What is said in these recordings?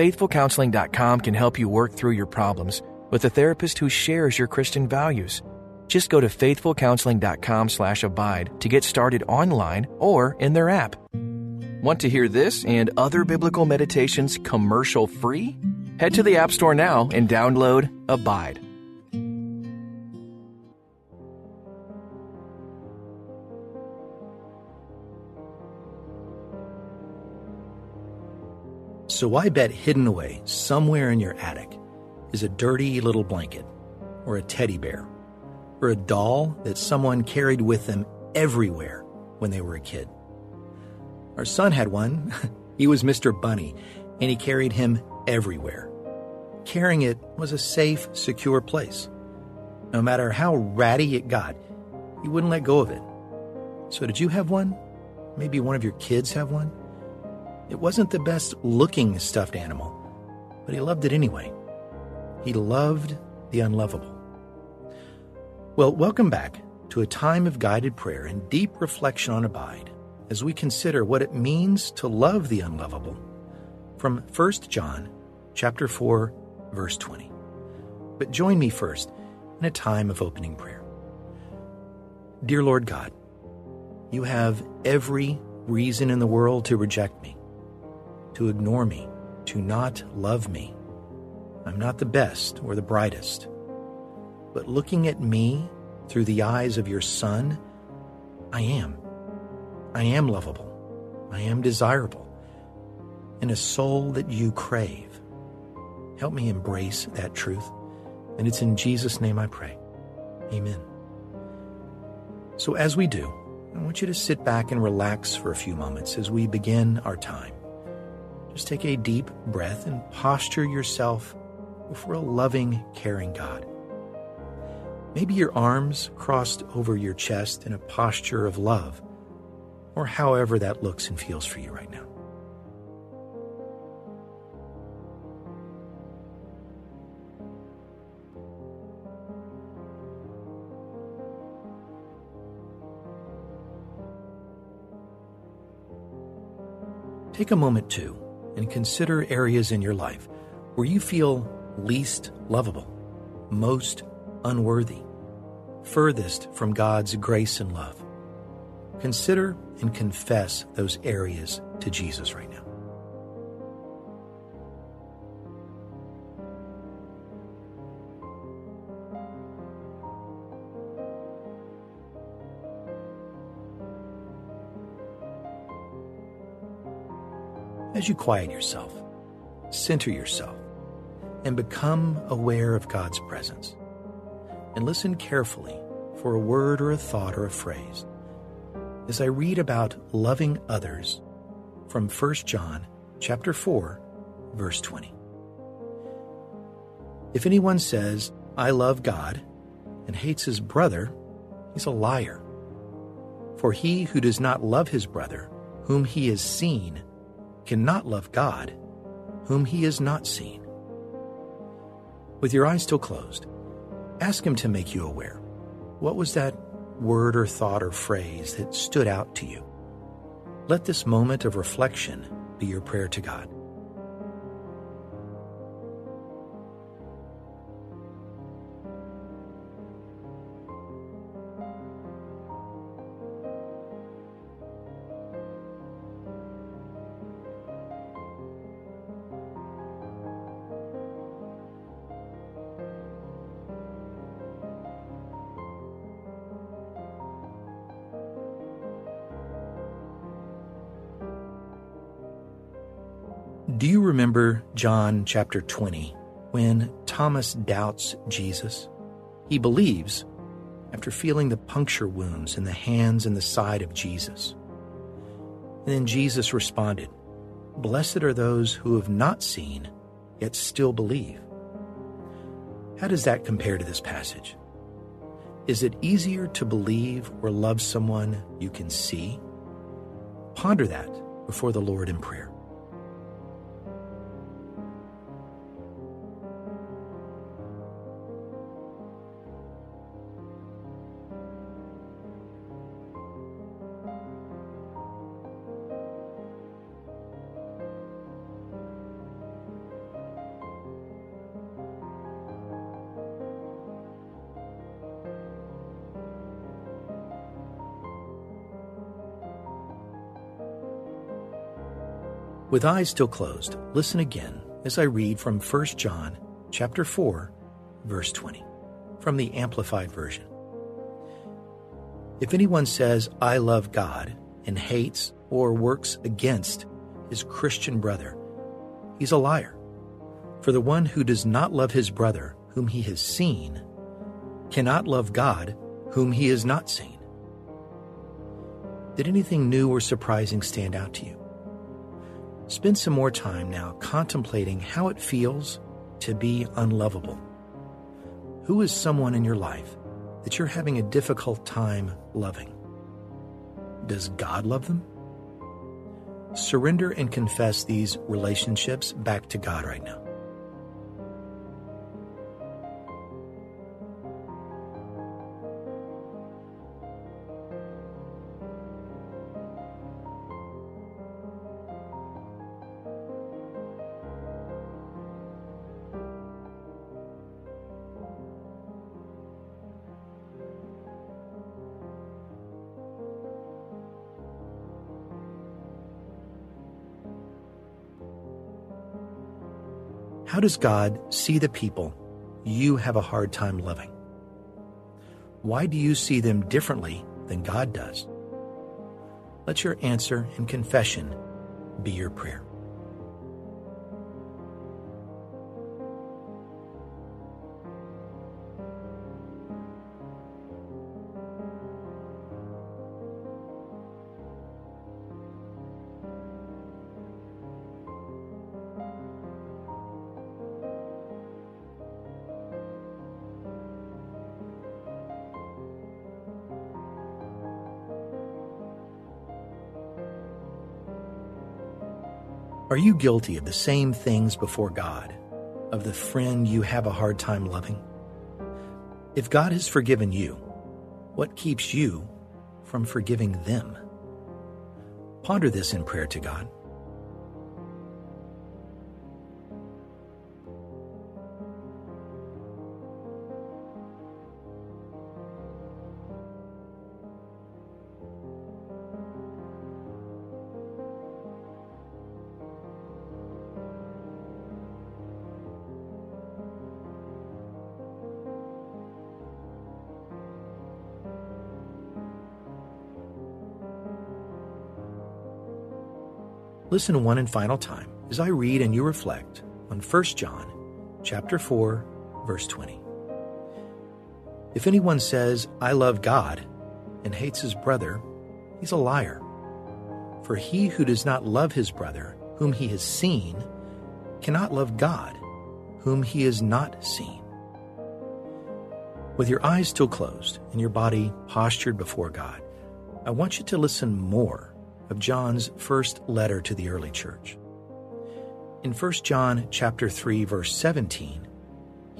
FaithfulCounseling.com can help you work through your problems with a therapist who shares your Christian values. Just go to faithfulcounseling.com slash abide to get started online or in their app. Want to hear this and other biblical meditations commercial free? Head to the App Store now and download Abide. So I bet hidden away somewhere in your attic is a dirty little blanket, or a teddy bear, or a doll that someone carried with them everywhere when they were a kid. Our son had one. he was Mr. Bunny, and he carried him everywhere. Carrying it was a safe, secure place. No matter how ratty it got, he wouldn't let go of it. So, did you have one? Maybe one of your kids have one? It wasn't the best looking stuffed animal, but he loved it anyway. He loved the unlovable. Well, welcome back to a time of guided prayer and deep reflection on Abide as we consider what it means to love the unlovable from 1 John chapter 4 verse 20. But join me first in a time of opening prayer. Dear Lord God, you have every reason in the world to reject me to ignore me, to not love me. I'm not the best or the brightest. But looking at me through the eyes of your Son, I am. I am lovable. I am desirable. And a soul that you crave. Help me embrace that truth. And it's in Jesus' name I pray. Amen. So, as we do, I want you to sit back and relax for a few moments as we begin our time. Just take a deep breath and posture yourself before a loving, caring God. Maybe your arms crossed over your chest in a posture of love, or however that looks and feels for you right now. Take a moment too and consider areas in your life where you feel least lovable, most unworthy, furthest from God's grace and love. Consider and confess those areas to Jesus right now. As you quiet yourself, center yourself, and become aware of God's presence. And listen carefully for a word or a thought or a phrase. As I read about loving others from 1 John chapter 4, verse 20. If anyone says, I love God, and hates his brother, he's a liar. For he who does not love his brother, whom he has seen, cannot love God, whom he has not seen. With your eyes still closed, ask him to make you aware. What was that word or thought or phrase that stood out to you? Let this moment of reflection be your prayer to God. Do you remember John chapter 20 when Thomas doubts Jesus? He believes after feeling the puncture wounds in the hands and the side of Jesus. And then Jesus responded, Blessed are those who have not seen, yet still believe. How does that compare to this passage? Is it easier to believe or love someone you can see? Ponder that before the Lord in prayer. With eyes still closed, listen again as I read from 1 John chapter 4, verse 20, from the Amplified Version. If anyone says, I love God, and hates or works against his Christian brother, he's a liar. For the one who does not love his brother, whom he has seen, cannot love God, whom he has not seen. Did anything new or surprising stand out to you? Spend some more time now contemplating how it feels to be unlovable. Who is someone in your life that you're having a difficult time loving? Does God love them? Surrender and confess these relationships back to God right now. How does God see the people you have a hard time loving? Why do you see them differently than God does? Let your answer and confession be your prayer. Are you guilty of the same things before God, of the friend you have a hard time loving? If God has forgiven you, what keeps you from forgiving them? Ponder this in prayer to God. Listen one and final time as I read and you reflect on 1 John chapter 4 verse 20. If anyone says, I love God, and hates his brother, he's a liar. For he who does not love his brother, whom he has seen, cannot love God, whom he has not seen. With your eyes still closed and your body postured before God, I want you to listen more of John's first letter to the early church. In 1 John chapter 3 verse 17,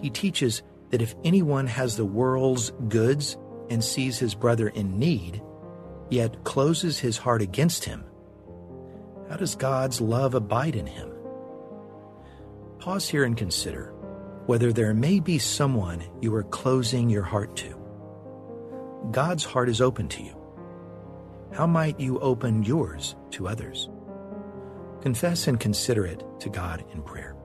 he teaches that if anyone has the world's goods and sees his brother in need, yet closes his heart against him, how does God's love abide in him? Pause here and consider whether there may be someone you are closing your heart to. God's heart is open to you how might you open yours to others? Confess and consider it to God in prayer.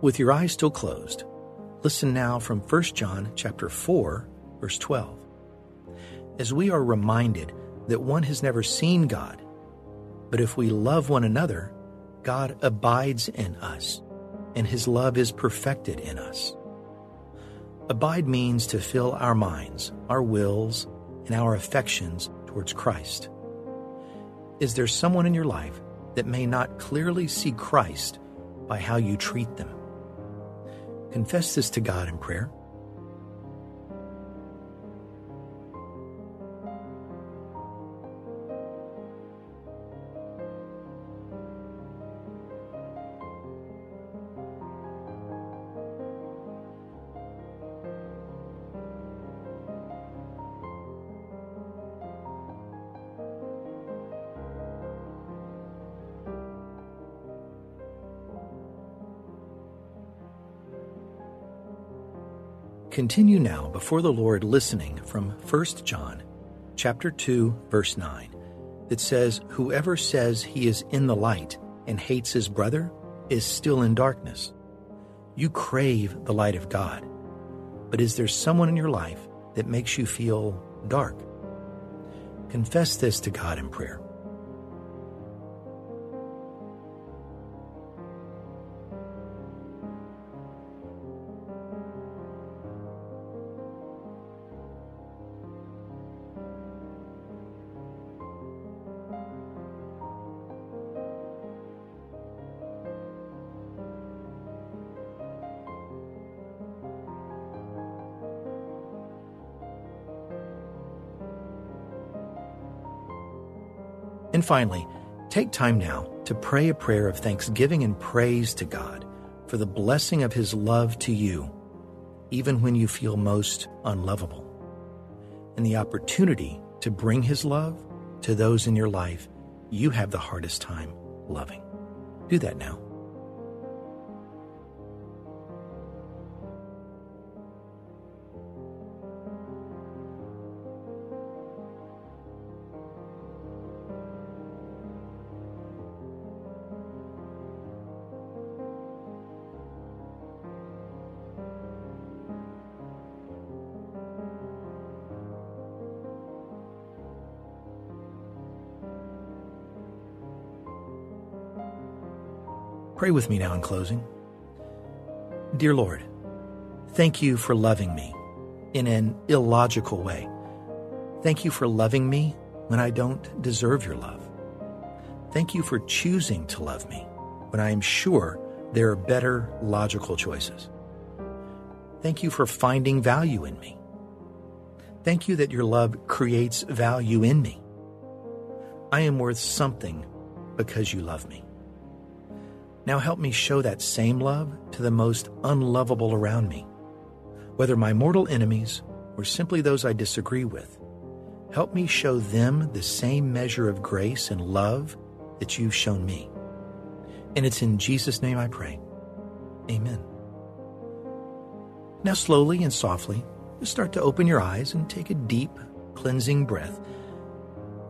With your eyes still closed, listen now from 1 John chapter 4, verse 12. As we are reminded that one has never seen God, but if we love one another, God abides in us, and his love is perfected in us. Abide means to fill our minds, our wills, and our affections towards Christ. Is there someone in your life that may not clearly see Christ by how you treat them? Confess this to God in prayer. Continue now before the Lord listening from 1 John chapter 2 verse 9 that says whoever says he is in the light and hates his brother is still in darkness. You crave the light of God. But is there someone in your life that makes you feel dark? Confess this to God in prayer. And finally, take time now to pray a prayer of thanksgiving and praise to God for the blessing of His love to you, even when you feel most unlovable, and the opportunity to bring His love to those in your life you have the hardest time loving. Do that now. Pray with me now in closing. Dear Lord, thank you for loving me in an illogical way. Thank you for loving me when I don't deserve your love. Thank you for choosing to love me when I am sure there are better logical choices. Thank you for finding value in me. Thank you that your love creates value in me. I am worth something because you love me. Now help me show that same love to the most unlovable around me, whether my mortal enemies or simply those I disagree with. Help me show them the same measure of grace and love that you've shown me. And it's in Jesus' name I pray. Amen. Now, slowly and softly, just start to open your eyes and take a deep, cleansing breath.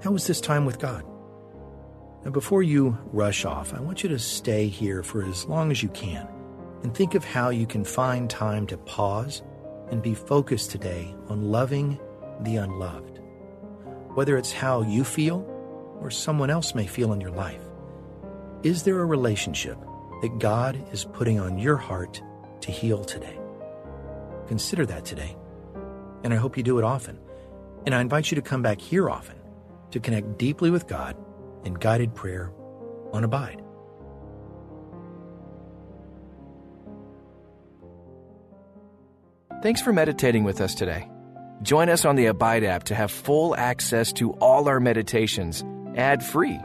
How was this time with God? Now, before you rush off, I want you to stay here for as long as you can and think of how you can find time to pause and be focused today on loving the unloved. Whether it's how you feel or someone else may feel in your life, is there a relationship that God is putting on your heart to heal today? Consider that today. And I hope you do it often. And I invite you to come back here often to connect deeply with God in guided prayer on Abide. Thanks for meditating with us today. Join us on the Abide app to have full access to all our meditations ad free